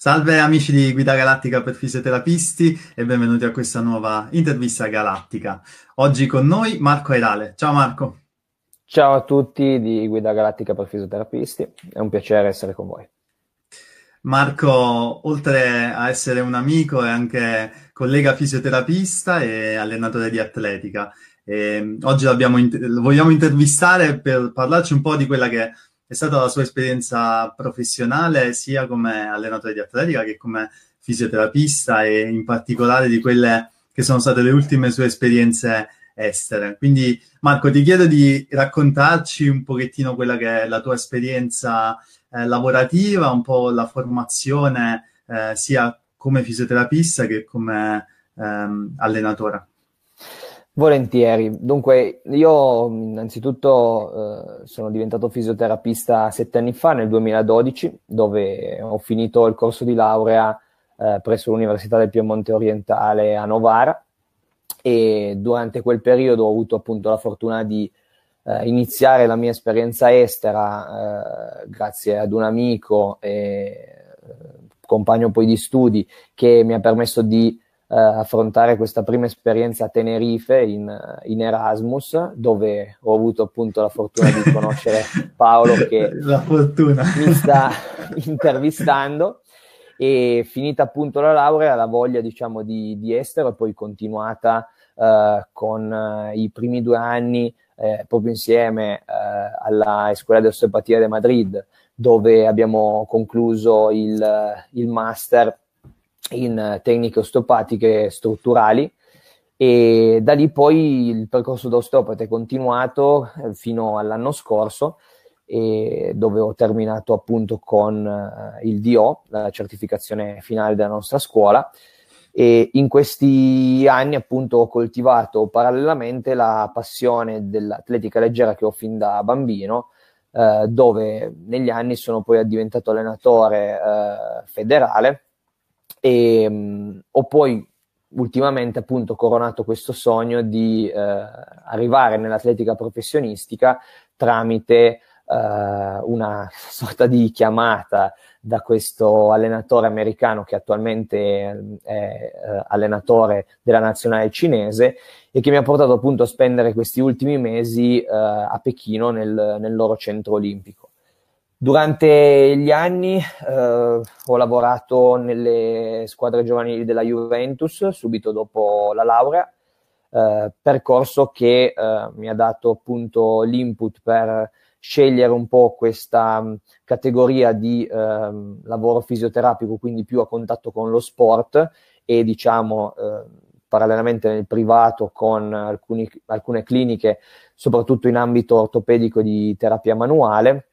Salve amici di Guida Galattica per fisioterapisti e benvenuti a questa nuova intervista galattica. Oggi con noi Marco Airale. Ciao Marco. Ciao a tutti di Guida Galattica per fisioterapisti, è un piacere essere con voi. Marco, oltre a essere un amico, è anche collega fisioterapista e allenatore di atletica. E oggi lo vogliamo intervistare per parlarci un po' di quella che è stata la sua esperienza professionale sia come allenatore di atletica che come fisioterapista e in particolare di quelle che sono state le ultime sue esperienze estere. Quindi Marco ti chiedo di raccontarci un pochettino quella che è la tua esperienza eh, lavorativa, un po' la formazione eh, sia come fisioterapista che come ehm, allenatore. Volentieri. Dunque, io innanzitutto eh, sono diventato fisioterapista sette anni fa, nel 2012, dove ho finito il corso di laurea eh, presso l'Università del Piemonte Orientale a Novara e durante quel periodo ho avuto appunto la fortuna di eh, iniziare la mia esperienza estera eh, grazie ad un amico e eh, compagno poi di studi che mi ha permesso di affrontare questa prima esperienza a Tenerife in, in, Erasmus, dove ho avuto appunto la fortuna di conoscere Paolo che mi sta intervistando. E finita appunto la laurea, la voglia diciamo di, di estero e poi continuata eh, con eh, i primi due anni eh, proprio insieme eh, alla Scuola di Osteopatia di Madrid, dove abbiamo concluso il, il master in tecniche osteopatiche strutturali e da lì poi il percorso da osteopata è continuato eh, fino all'anno scorso dove ho terminato appunto con uh, il DO, la certificazione finale della nostra scuola. E in questi anni appunto ho coltivato parallelamente la passione dell'atletica leggera che ho fin da bambino uh, dove negli anni sono poi diventato allenatore uh, federale e um, ho poi ultimamente appunto coronato questo sogno di eh, arrivare nell'atletica professionistica tramite eh, una sorta di chiamata da questo allenatore americano che attualmente è eh, allenatore della nazionale cinese e che mi ha portato appunto a spendere questi ultimi mesi eh, a Pechino nel, nel loro centro olimpico. Durante gli anni eh, ho lavorato nelle squadre giovanili della Juventus subito dopo la laurea, eh, percorso che eh, mi ha dato appunto l'input per scegliere un po' questa mh, categoria di ehm, lavoro fisioterapico, quindi più a contatto con lo sport e diciamo eh, parallelamente nel privato con alcuni, alcune cliniche, soprattutto in ambito ortopedico di terapia manuale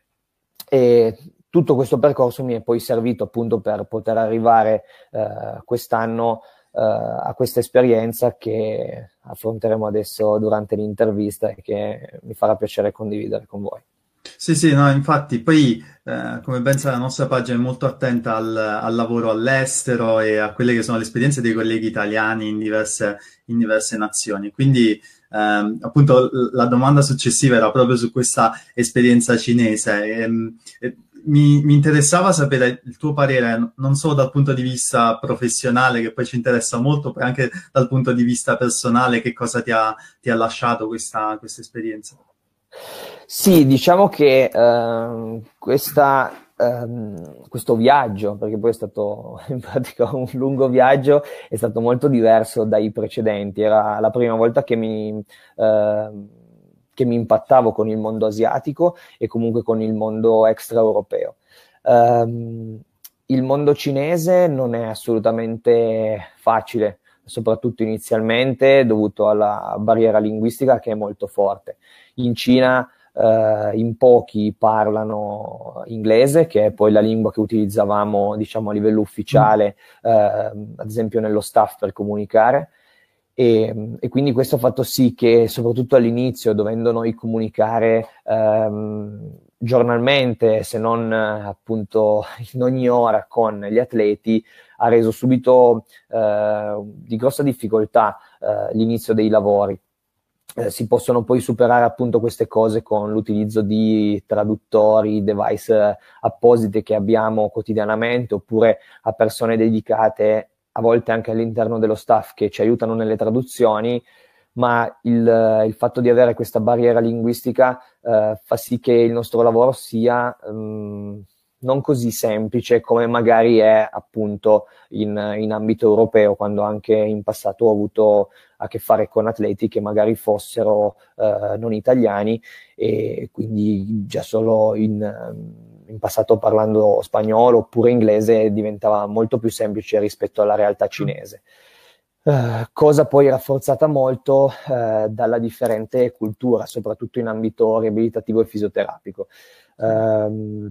e tutto questo percorso mi è poi servito appunto per poter arrivare eh, quest'anno eh, a questa esperienza che affronteremo adesso durante l'intervista e che mi farà piacere condividere con voi. Sì, sì, no, infatti, poi eh, come ben sa la nostra pagina è molto attenta al, al, lavoro all'estero e a quelle che sono le esperienze dei colleghi italiani in diverse, in diverse nazioni. Quindi eh, appunto la domanda successiva era proprio su questa esperienza cinese. E, ehm, e, mi, mi, interessava sapere il tuo parere, non solo dal punto di vista professionale, che poi ci interessa molto, ma anche dal punto di vista personale, che cosa ti ha, ti ha lasciato questa, questa esperienza. Sì, diciamo che uh, questa Um, questo viaggio, perché poi è stato in pratica un lungo viaggio, è stato molto diverso dai precedenti. Era la prima volta che mi, uh, che mi impattavo con il mondo asiatico e comunque con il mondo extraeuropeo. Um, il mondo cinese non è assolutamente facile, soprattutto inizialmente, dovuto alla barriera linguistica che è molto forte. In Cina Uh, in pochi parlano inglese, che è poi la lingua che utilizzavamo, diciamo, a livello ufficiale, uh, ad esempio nello staff per comunicare. E, e, quindi questo ha fatto sì che, soprattutto all'inizio, dovendo noi comunicare um, giornalmente, se non appunto in ogni ora con gli atleti, ha reso subito uh, di grossa difficoltà l'inizio dei lavori. Eh, si possono poi superare appunto queste cose con l'utilizzo di traduttori, device apposite che abbiamo quotidianamente oppure a persone dedicate a volte anche all'interno dello staff che ci aiutano nelle traduzioni, ma il, il fatto di avere questa barriera linguistica eh, fa sì che il nostro lavoro sia um, non così semplice come magari è appunto in, in, ambito europeo, quando anche in passato ho avuto a che fare con atleti che magari fossero eh, non italiani e quindi già solo in, in, passato parlando spagnolo oppure inglese diventava molto più semplice rispetto alla realtà cinese. Uh, cosa poi rafforzata molto uh, dalla differente cultura, soprattutto in ambito riabilitativo e fisioterapico. Uh,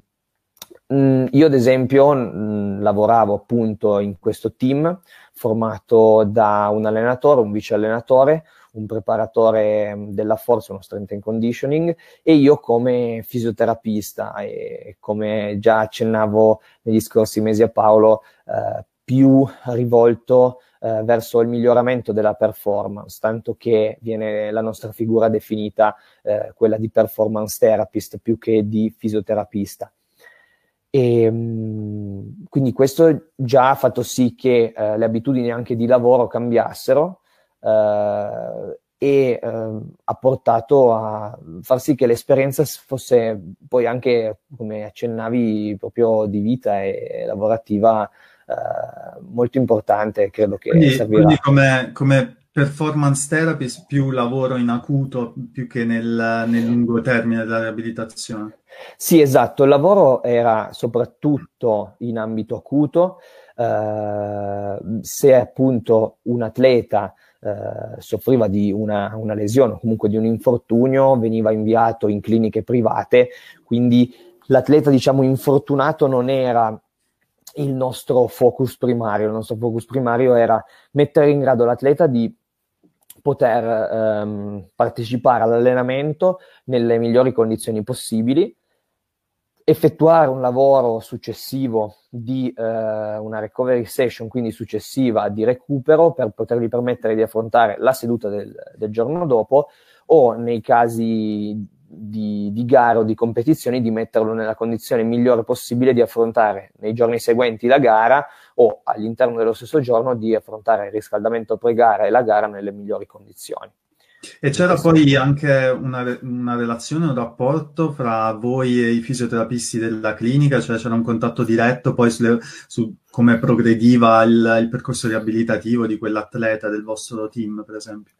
Mm, io ad esempio lavoravo appunto in questo team formato da un allenatore, un vice allenatore, un preparatore mm, della forza, uno strength and conditioning e io come fisioterapista e come già accennavo negli scorsi mesi a Paolo, eh, più rivolto eh, verso il miglioramento della performance, tanto che viene la nostra figura definita eh, quella di performance therapist più che di fisioterapista. E, ehm, quindi questo già ha fatto sì che eh, le abitudini anche di lavoro cambiassero eh, e eh, ha portato a far sì che l'esperienza fosse poi anche, come accennavi, proprio di vita e lavorativa eh, molto importante, credo che quindi. Quindi come, come performance therapist più lavoro in acuto più che nel, nel lungo termine della riabilitazione. Sì, esatto, il lavoro era soprattutto in ambito acuto, eh, se appunto un atleta eh, soffriva di una, una lesione o comunque di un infortunio, veniva inviato in cliniche private, quindi l'atleta diciamo infortunato non era il nostro focus primario, il nostro focus primario era mettere in grado l'atleta di poter ehm, partecipare all'allenamento nelle migliori condizioni possibili, effettuare un lavoro successivo di eh, una recovery session, quindi successiva di recupero, per potergli permettere di affrontare la seduta del, del giorno dopo o nei casi di, di gara o di competizioni di metterlo nella condizione migliore possibile di affrontare nei giorni seguenti la gara o all'interno dello stesso giorno di affrontare il riscaldamento pre-gara e la gara nelle migliori condizioni. E c'era poi anche una, una, relazione, un rapporto fra voi e i fisioterapisti della clinica, cioè c'era un contatto diretto poi sulle, su come progrediva il, il percorso riabilitativo di quell'atleta del vostro team, per esempio.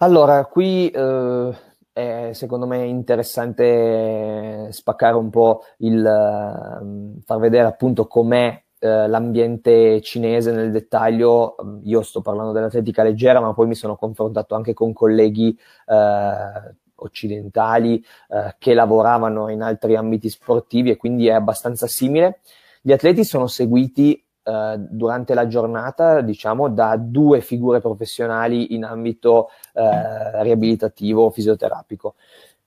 Allora, qui eh, è secondo me interessante spaccare un po' il uh, far vedere appunto com'è uh, l'ambiente cinese nel dettaglio. Io sto parlando dell'atletica leggera, ma poi mi sono confrontato anche con colleghi uh, occidentali che lavoravano in altri ambiti sportivi e quindi è abbastanza simile. Gli atleti sono seguiti eh, durante la giornata, diciamo, da due figure professionali in ambito eh, riabilitativo fisioterapico.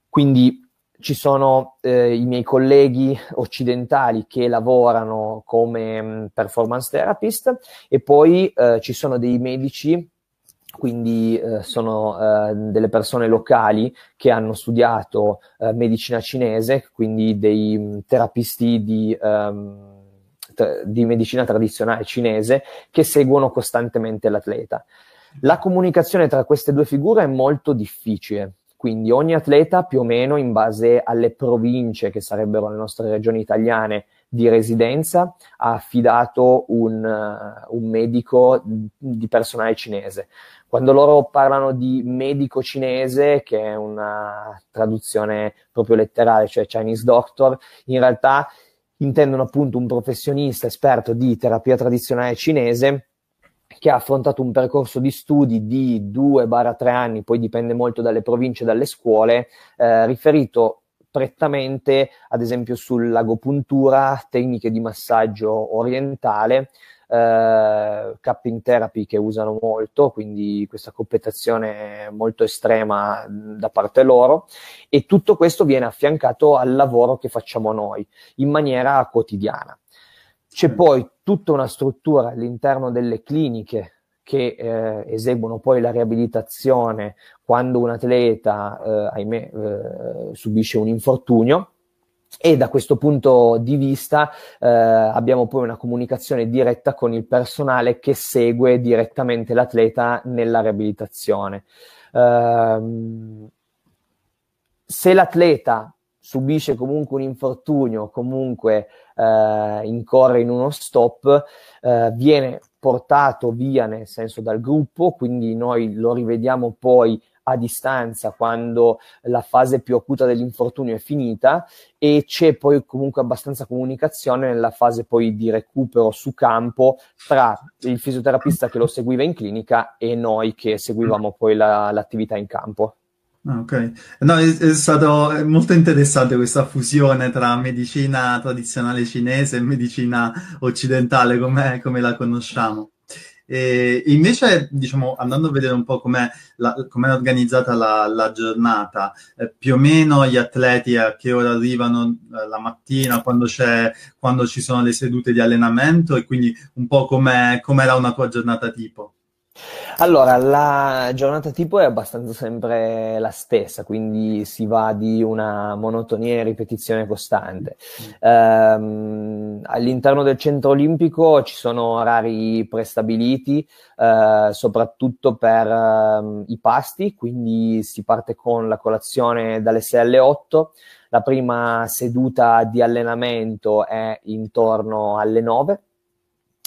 Quindi ci sono eh, i miei colleghi occidentali che lavorano come mm, performance therapist e poi eh, ci sono dei medici quindi eh, sono eh, delle persone locali che hanno studiato eh, medicina cinese, quindi dei mh, mm, terapisti di um, di medicina tradizionale cinese che seguono costantemente l'atleta. La comunicazione tra queste due figure è molto difficile, quindi ogni atleta più o meno in base alle province che sarebbero le nostre regioni italiane di residenza ha affidato un, uh, un medico di personale cinese. Quando loro parlano di medico cinese, che è una traduzione proprio letterale, cioè Chinese doctor, in realtà intendono appunto un professionista esperto di terapia tradizionale cinese che ha affrontato un percorso di studi di 2-3 anni, poi dipende molto dalle province e dalle scuole, eh, riferito prettamente ad esempio sull'agopuntura, tecniche di massaggio orientale, eh, cupping therapy che usano molto, quindi questa coppetazione molto estrema da parte loro e tutto questo viene affiancato al lavoro che facciamo noi in maniera quotidiana. C'è poi tutta una struttura all'interno delle cliniche che eh, eseguono poi la riabilitazione quando un atleta, eh, ahimè, eh, subisce un infortunio. E da questo punto di vista eh, abbiamo poi una comunicazione diretta con il personale che segue direttamente l'atleta nella riabilitazione. Uh, se l'atleta subisce comunque un infortunio, comunque uh, incorre in uno stop, uh, viene portato via nel senso dal gruppo, quindi noi lo rivediamo poi a distanza quando la fase più acuta dell'infortunio è finita e c'è poi comunque abbastanza comunicazione nella fase poi di recupero su campo tra il fisioterapista che lo seguiva in clinica e noi che seguivamo poi la, l'attività in campo. Ah, ok, no, è, è stato molto interessante questa fusione tra medicina tradizionale cinese e medicina occidentale come, come la conosciamo. E invece, diciamo, andando a vedere un po' com'è, la, com'è organizzata la, la giornata, eh, più o meno gli atleti a che ora arrivano eh, la mattina, quando, quando, ci sono le sedute di allenamento e quindi un po' com'era una tua giornata tipo. Allora, la giornata tipo è abbastanza sempre la stessa, quindi si va di una monotonia e ripetizione costante. Um, all'interno del centro olimpico ci sono orari prestabiliti, uh, soprattutto per uh, i pasti, quindi si parte con la colazione dalle 6 alle 8. La prima seduta di allenamento è intorno alle 9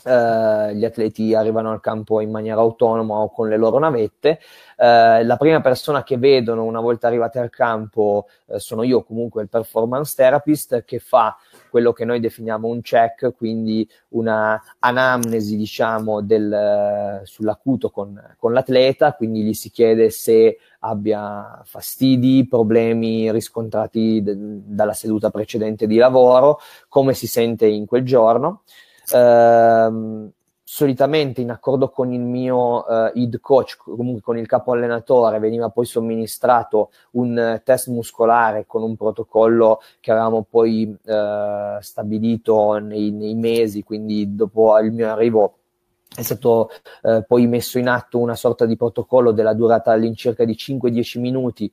Uh, gli atleti arrivano al campo in maniera autonoma o con le loro navette. Uh, la prima persona che vedono una volta arrivati al campo uh, sono io, comunque il performance therapist, che fa quello che noi definiamo un check, quindi una anamnesi, diciamo, del, sull'acuto con, con l'atleta, quindi gli si chiede se abbia fastidi, problemi riscontrati d- dalla seduta precedente di lavoro, come si sente in quel giorno. Ehm, solitamente in accordo con il mio uh, id coach, comunque con il capo allenatore, veniva poi somministrato un test muscolare con un protocollo che avevamo poi uh, stabilito nei, nei, mesi, quindi dopo il mio arrivo è stato uh, poi messo in atto una sorta di protocollo della durata all'incirca di 5-10 minuti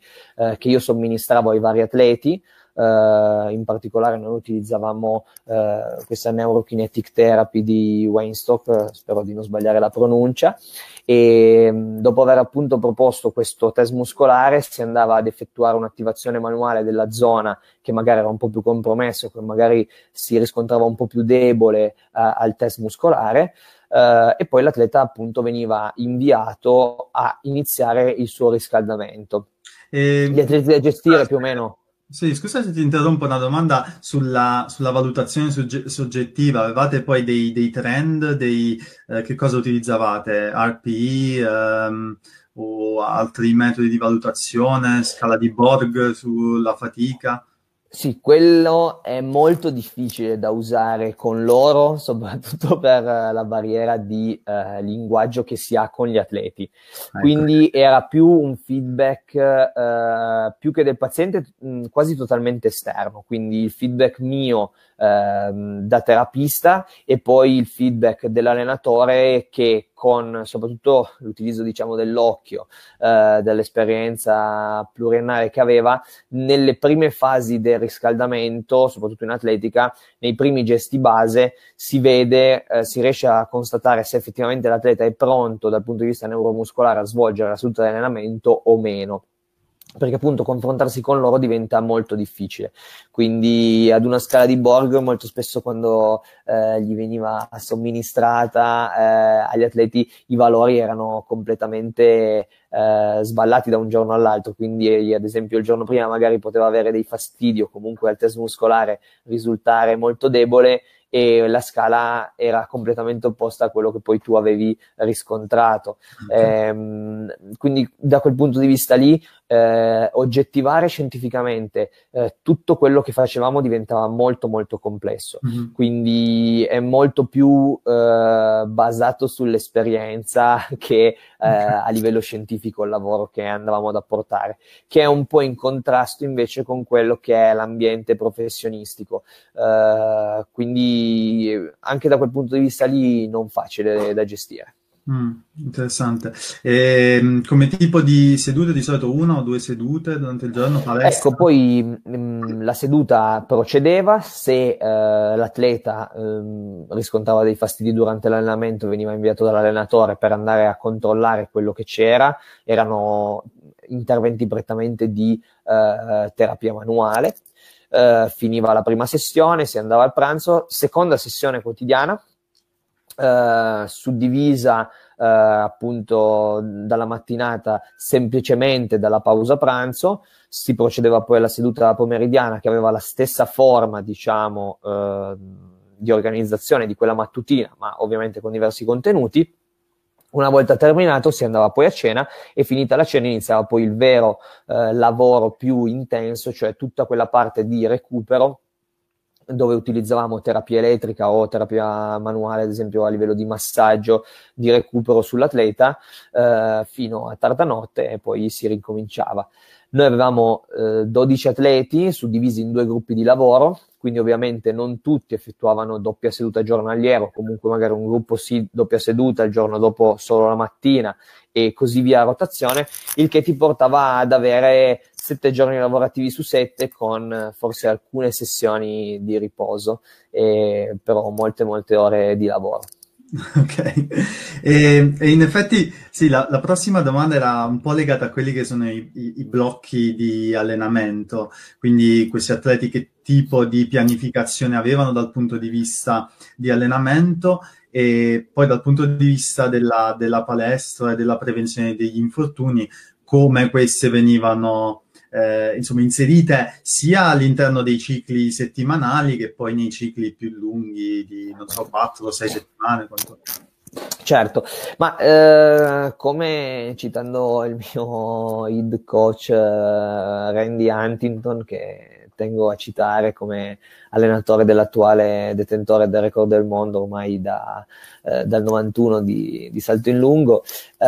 che io somministravo ai vari atleti. Uh, in particolare noi utilizzavamo uh, questa neurokinetic therapy di Weinstock, spero di non sbagliare la pronuncia, e mm, dopo aver appunto proposto questo test muscolare si andava ad effettuare un'attivazione manuale della zona che magari era un po' più compromesso, che magari si riscontrava un po' più debole uh, al test muscolare. e poi l'atleta appunto veniva inviato a iniziare il suo riscaldamento. E... Gli atleti da gestire più o meno sì, scusa se ti interrompo una domanda sulla, sulla valutazione sogge- soggettiva. Avevate poi dei, dei trend, dei, eh, che cosa utilizzavate? RPI ehm, o altri metodi di valutazione, scala di Borg sulla fatica? Sì, quello è molto difficile da usare con loro, soprattutto per la barriera di eh, linguaggio che si ha con gli atleti. Ecco. Quindi era più un feedback, eh, più che del paziente, mh, quasi totalmente esterno. Quindi il feedback mio eh, da terapista e poi il feedback dell'allenatore che con soprattutto l'utilizzo diciamo dell'occhio, eh, dell'esperienza pluriennale che aveva, nelle prime fasi del riscaldamento, soprattutto in atletica, nei primi gesti base, si vede, eh, si riesce a constatare se effettivamente l'atleta è pronto dal punto di vista neuromuscolare a svolgere la seduta di allenamento o meno perché appunto confrontarsi con loro diventa molto difficile. Quindi ad una scala di Borg molto spesso quando eh, gli veniva somministrata eh, agli atleti i valori erano completamente eh, sballati da un giorno all'altro, quindi ad esempio il giorno prima magari poteva avere dei fastidi o comunque al test muscolare risultare molto debole e la scala era completamente opposta a quello che poi tu avevi riscontrato. Okay. Ehm, quindi da quel punto di vista lì eh, oggettivare scientificamente eh, tutto quello che facevamo diventava molto molto complesso. Mm-hmm. Quindi è molto più eh, basato sull'esperienza che eh, a livello scientifico il lavoro che andavamo ad apportare, che è un po' in contrasto invece con quello che è l'ambiente professionistico. Eh, quindi anche da quel punto di vista lì non facile da gestire. Mm, interessante. E, ehm, come tipo di sedute, di solito una o due sedute durante il giorno? Palestra? Ecco, poi mh, mm, la seduta procedeva, se uh, l'atleta um, riscontrava dei fastidi durante l'allenamento veniva inviato dall'allenatore per andare a controllare quello che c'era, erano interventi prettamente di uh, terapia manuale. Uh, finiva la prima sessione, si andava al pranzo, seconda sessione quotidiana, eh, suddivisa eh, appunto dalla mattinata semplicemente dalla pausa pranzo, si procedeva poi alla seduta pomeridiana che aveva la stessa forma, diciamo, eh, di organizzazione di quella mattutina, ma ovviamente con diversi contenuti. Una volta terminato si andava poi a cena e finita la cena iniziava poi il vero eh, lavoro più intenso, cioè tutta quella parte di recupero dove utilizzavamo terapia elettrica o terapia manuale, ad esempio a livello di massaggio, di recupero sull'atleta, eh, fino a tarda notte e poi si ricominciava. Noi avevamo eh, 12 atleti suddivisi in due gruppi di lavoro, quindi ovviamente non tutti effettuavano doppia seduta giornaliera, comunque magari un gruppo sì, doppia seduta, il giorno dopo solo la mattina e così via a rotazione, il che ti portava ad avere sette giorni lavorativi su sette con forse alcune sessioni di riposo, e, però molte molte ore di lavoro. Ok, e, e, in effetti sì, la, la, prossima domanda era un po' legata a quelli che sono i, i, i, blocchi di allenamento, quindi questi atleti che tipo di pianificazione avevano dal punto di vista di allenamento e poi dal punto di vista della, della palestra e della prevenzione degli infortuni, come queste venivano eh, insomma, inserite sia all'interno dei cicli settimanali che poi nei cicli più lunghi di, non so, 4-6 settimane. Quanto... Certo, ma eh, come citando il mio head coach eh, Randy Huntington, che tengo a citare come allenatore dell'attuale detentore del record del mondo ormai da, eh, dal 91 di, di, salto in lungo. Eh,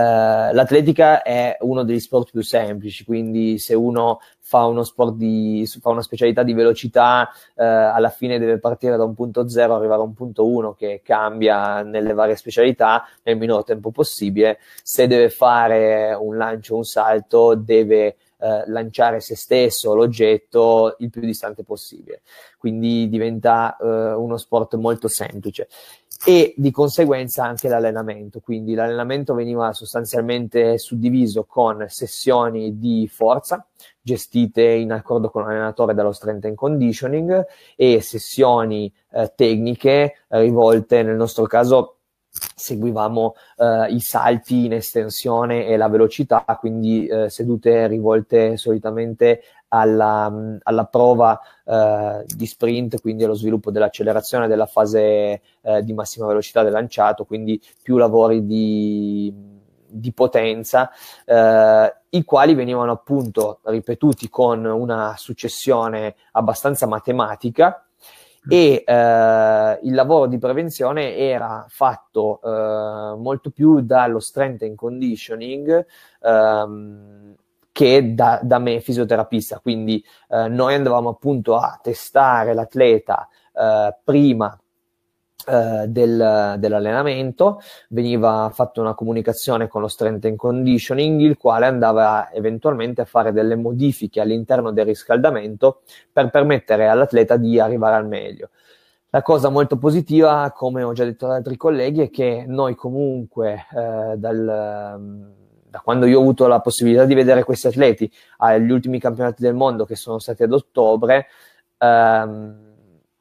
l'atletica è uno degli sport più semplici, quindi se uno fa uno sport di, fa una specialità di velocità, eh, alla fine deve partire da un punto 0, arrivare a un punto 1 che cambia nelle varie specialità nel minor tempo possibile. Se deve fare un lancio, un salto, deve eh, lanciare se stesso, l'oggetto, il più distante possibile. Quindi diventa eh, uno sport molto semplice e di conseguenza anche l'allenamento. Quindi l'allenamento veniva sostanzialmente suddiviso con sessioni di forza gestite in accordo con l'allenatore dallo strength and conditioning e sessioni eh, tecniche rivolte nel nostro caso seguivamo eh, i salti in estensione e la velocità, quindi eh, sedute rivolte solitamente alla, alla prova eh, di sprint, quindi allo sviluppo dell'accelerazione della fase eh, di massima velocità del lanciato, quindi più lavori di, di potenza, eh, i quali venivano appunto ripetuti con una successione abbastanza matematica e eh, il lavoro di prevenzione era fatto eh, molto più dallo strength and conditioning ehm, che da, da, me fisioterapista. Quindi eh, noi andavamo appunto a testare l'atleta eh, prima eh, del, dell'allenamento, veniva fatta una comunicazione con lo strength and conditioning, il quale andava eventualmente a fare delle modifiche all'interno del riscaldamento per permettere all'atleta di arrivare al meglio. La cosa molto positiva, come ho già detto ad altri colleghi, è che noi comunque eh, dal, da quando io ho avuto la possibilità di vedere questi atleti agli ultimi campionati del mondo che sono stati ad ottobre, ehm,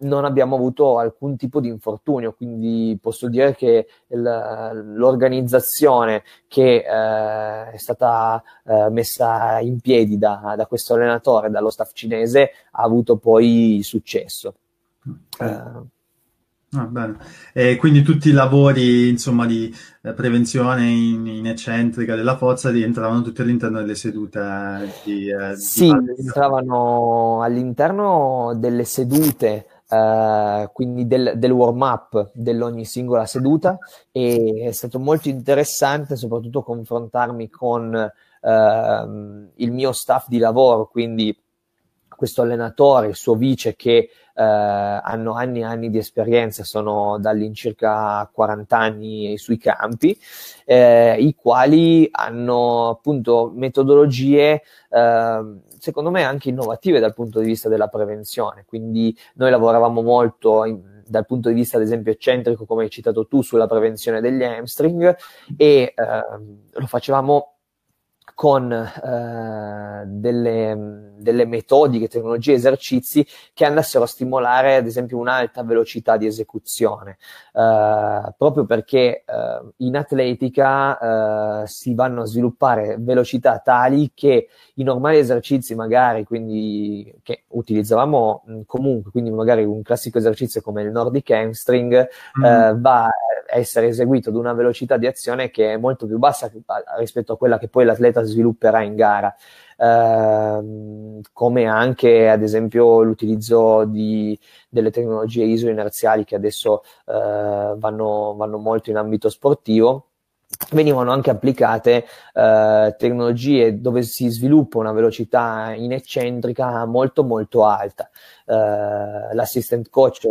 non abbiamo avuto alcun tipo di infortunio, quindi posso dire che l'organizzazione che eh, è stata eh, messa in piedi da, da, questo allenatore, dallo staff cinese, ha avuto poi successo. Eh. Ah, bene. E quindi tutti i lavori insomma, di eh, prevenzione in, in, eccentrica della forza rientravano tutti all'interno delle sedute di, eh, sì, entravano all'interno delle sedute Uh, quindi del, del warm up dell'ogni singola seduta. E è stato molto interessante soprattutto confrontarmi con uh, il mio staff di lavoro, quindi questo allenatore, il suo vice che eh, hanno anni e anni di esperienza, sono dall'incirca 40 anni sui campi, eh, i quali hanno appunto metodologie eh, secondo me anche innovative dal punto di vista della prevenzione. Quindi noi lavoravamo molto in, dal punto di vista, ad esempio, eccentrico, come hai citato tu, sulla prevenzione degli hamstring e ehm, lo facevamo con eh, delle, delle, metodiche, tecnologie, esercizi che andassero a stimolare ad esempio un'alta velocità di esecuzione, eh, proprio perché eh, in atletica eh, si vanno a sviluppare velocità tali che i normali esercizi magari, quindi che utilizzavamo mh, comunque, quindi magari un classico esercizio come il Nordic Hamstring mm. va essere eseguito ad una velocità di azione che è molto più bassa rispetto a quella che poi l'atleta svilupperà in gara. Uh, come anche ad esempio l'utilizzo di, delle tecnologie isoinerziali che adesso uh, vanno, vanno molto in ambito sportivo venivano anche applicate uh, tecnologie dove si sviluppa una velocità in eccentrica molto molto alta. Uh, l'assistant coach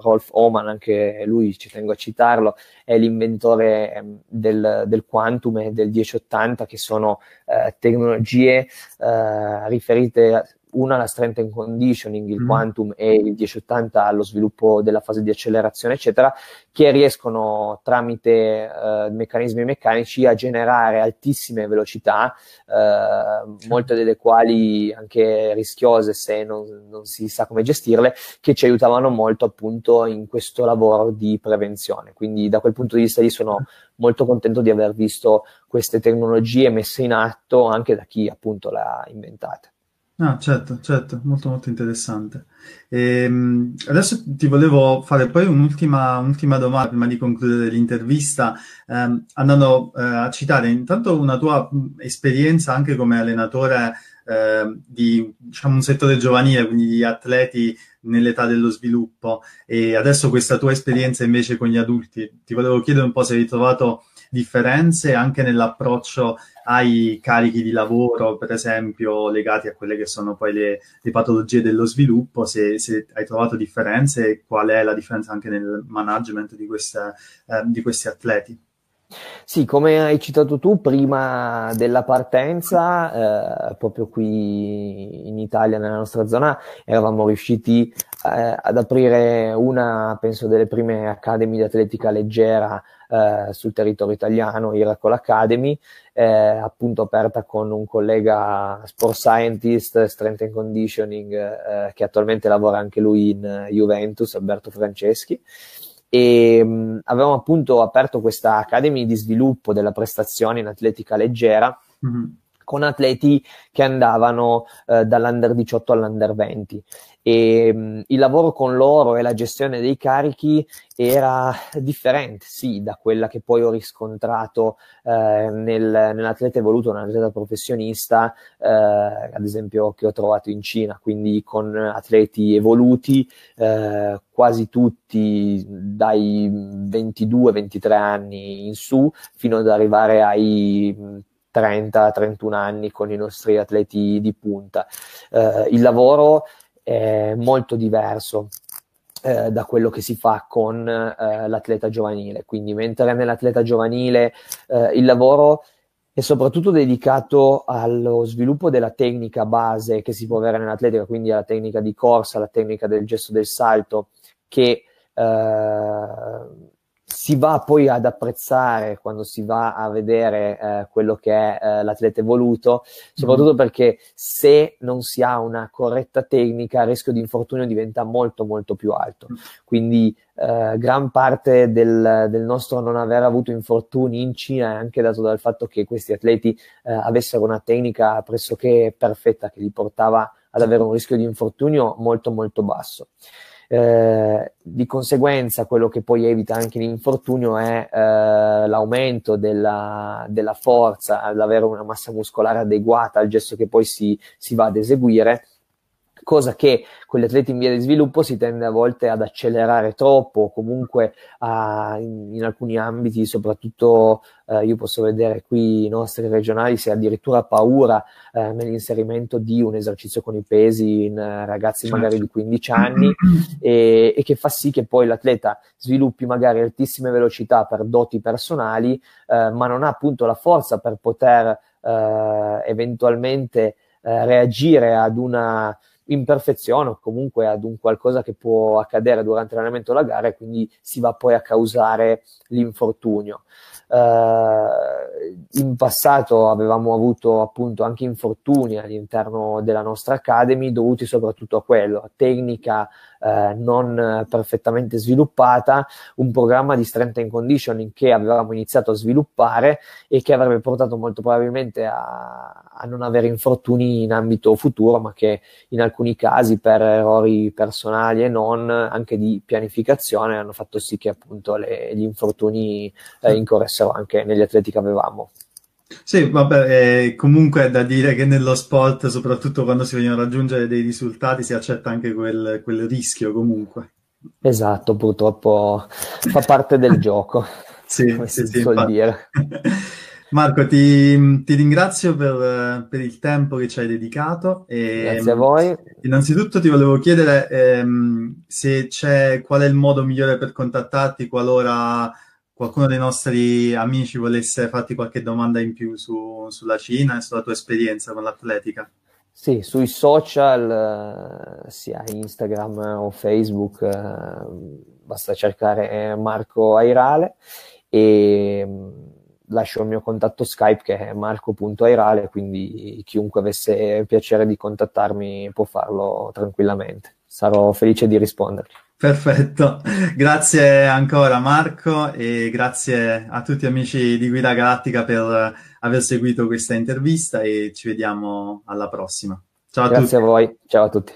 Rolf Oman, anche lui ci tengo a citarlo, è l'inventore ehm, del, del Quantum e del 1080, che sono eh, tecnologie eh, riferite una alla strength and conditioning, il mm. quantum e il 1080 allo sviluppo della fase di accelerazione, eccetera, che riescono tramite eh, meccanismi meccanici a generare altissime velocità, eh, molte delle quali anche rischiose se non, non, si sa come gestirle, che ci aiutavano molto appunto in questo lavoro di prevenzione. Quindi da quel punto di vista lì sono molto contento di aver visto queste tecnologie messe in atto anche da chi appunto le ha inventate. Ah, certo, certo, molto molto interessante. Ehm, adesso ti volevo fare poi un'ultima, un'ultima domanda prima di concludere l'intervista, ehm, andando eh, a citare intanto una tua esperienza anche come allenatore eh, di diciamo, un settore giovanile, quindi di atleti nell'età dello sviluppo, e adesso questa tua esperienza invece con gli adulti. Ti volevo chiedere un po' se hai trovato differenze anche nell'approccio ai carichi di lavoro, per esempio, legati a quelle che sono poi le, le patologie dello sviluppo, se, se, hai trovato differenze e qual è la differenza anche nel management di, queste, eh, di questi atleti. Sì, come hai citato tu, prima della partenza, eh, proprio qui in Italia, nella nostra zona, eravamo riusciti eh, ad aprire una, penso, delle prime academy di atletica leggera eh, sul territorio italiano, Iracle Academy, eh, appunto aperta con un collega sport scientist, strength and conditioning, eh, che attualmente lavora anche lui in Juventus, Alberto Franceschi e mh, avevamo appunto aperto questa Academy di sviluppo della prestazione in atletica leggera mm-hmm. Con atleti che andavano eh, dall'under 18 all'under 20 e mh, il lavoro con loro e la gestione dei carichi era differente, sì, da quella che poi ho riscontrato eh, nel, nell'atleta evoluto, nell'atleta professionista, eh, ad esempio che ho trovato in Cina, quindi con atleti evoluti, eh, quasi tutti dai 22-23 anni in su, fino ad arrivare ai 30-31 anni con i nostri atleti di punta. Eh, il lavoro è molto diverso eh, da quello che si fa con eh, l'atleta giovanile. Quindi, mentre nell'atleta giovanile eh, il lavoro è soprattutto dedicato allo sviluppo della tecnica base che si può avere nell'atletica, quindi alla tecnica di corsa, alla tecnica del gesto del salto, che eh, si va poi ad apprezzare quando si va a vedere eh, quello che è eh, l'atleta evoluto, soprattutto mm. perché se non si ha una corretta tecnica il rischio di infortunio diventa molto molto più alto. Mm. Quindi eh, gran parte del, del, nostro non aver avuto infortuni in Cina è anche dato dal fatto che questi atleti eh, avessero una tecnica pressoché perfetta che li portava ad avere un rischio di infortunio molto molto basso. Eh, di conseguenza quello che poi evita anche l'infortunio è eh, l'aumento della, della forza, l'avere una massa muscolare adeguata al gesto che poi si, si va ad eseguire cosa che con gli atleti in via di sviluppo si tende a volte ad accelerare troppo, o comunque a, in, in, alcuni ambiti, soprattutto eh, io posso vedere qui i nostri regionali, si ha addirittura paura eh, nell'inserimento di un esercizio con i pesi in eh, ragazzi certo. magari di 15 anni e, e, che fa sì che poi l'atleta sviluppi magari altissime velocità per doti personali, eh, ma non ha appunto la forza per poter eh, eventualmente eh, reagire ad una imperfezione o comunque ad un qualcosa che può accadere durante l'allenamento della gara e quindi si va poi a causare l'infortunio. Uh, in passato avevamo avuto appunto anche infortuni all'interno della nostra academy dovuti soprattutto a quello, a tecnica uh, non perfettamente sviluppata, un programma di strength and conditioning che avevamo iniziato a sviluppare e che avrebbe portato molto probabilmente a, a non avere infortuni in ambito futuro, ma che in alcuni casi per errori personali e non, anche di pianificazione, hanno fatto sì che appunto le, gli infortuni eh, incorressero anche negli atleti che avevamo. Sì, vabbè, eh, comunque è da dire che nello sport, soprattutto quando si vogliono raggiungere dei risultati, si accetta anche quel, quel rischio comunque. Esatto, purtroppo fa parte del gioco, sì, come sì, si sì, dire. Marco, ti, ti ringrazio per, per, il tempo che ci hai dedicato. E, Grazie a voi. Innanzitutto ti volevo chiedere ehm, se c'è qual è il modo migliore per contattarti qualora qualcuno dei nostri amici volesse farti qualche domanda in più su, sulla Cina e sulla tua esperienza con l'atletica. Sì, sui social, eh, sia Instagram o Facebook, eh, basta cercare Marco Airale e mm, lascio il mio contatto Skype che è marco.airale, quindi chiunque avesse piacere di contattarmi può farlo tranquillamente. Sarò felice di rispondergli. Perfetto, grazie ancora Marco e grazie a tutti amici di Guida Galattica per aver seguito questa intervista e ci vediamo alla prossima. Ciao a grazie tutti. Grazie a voi, ciao a tutti.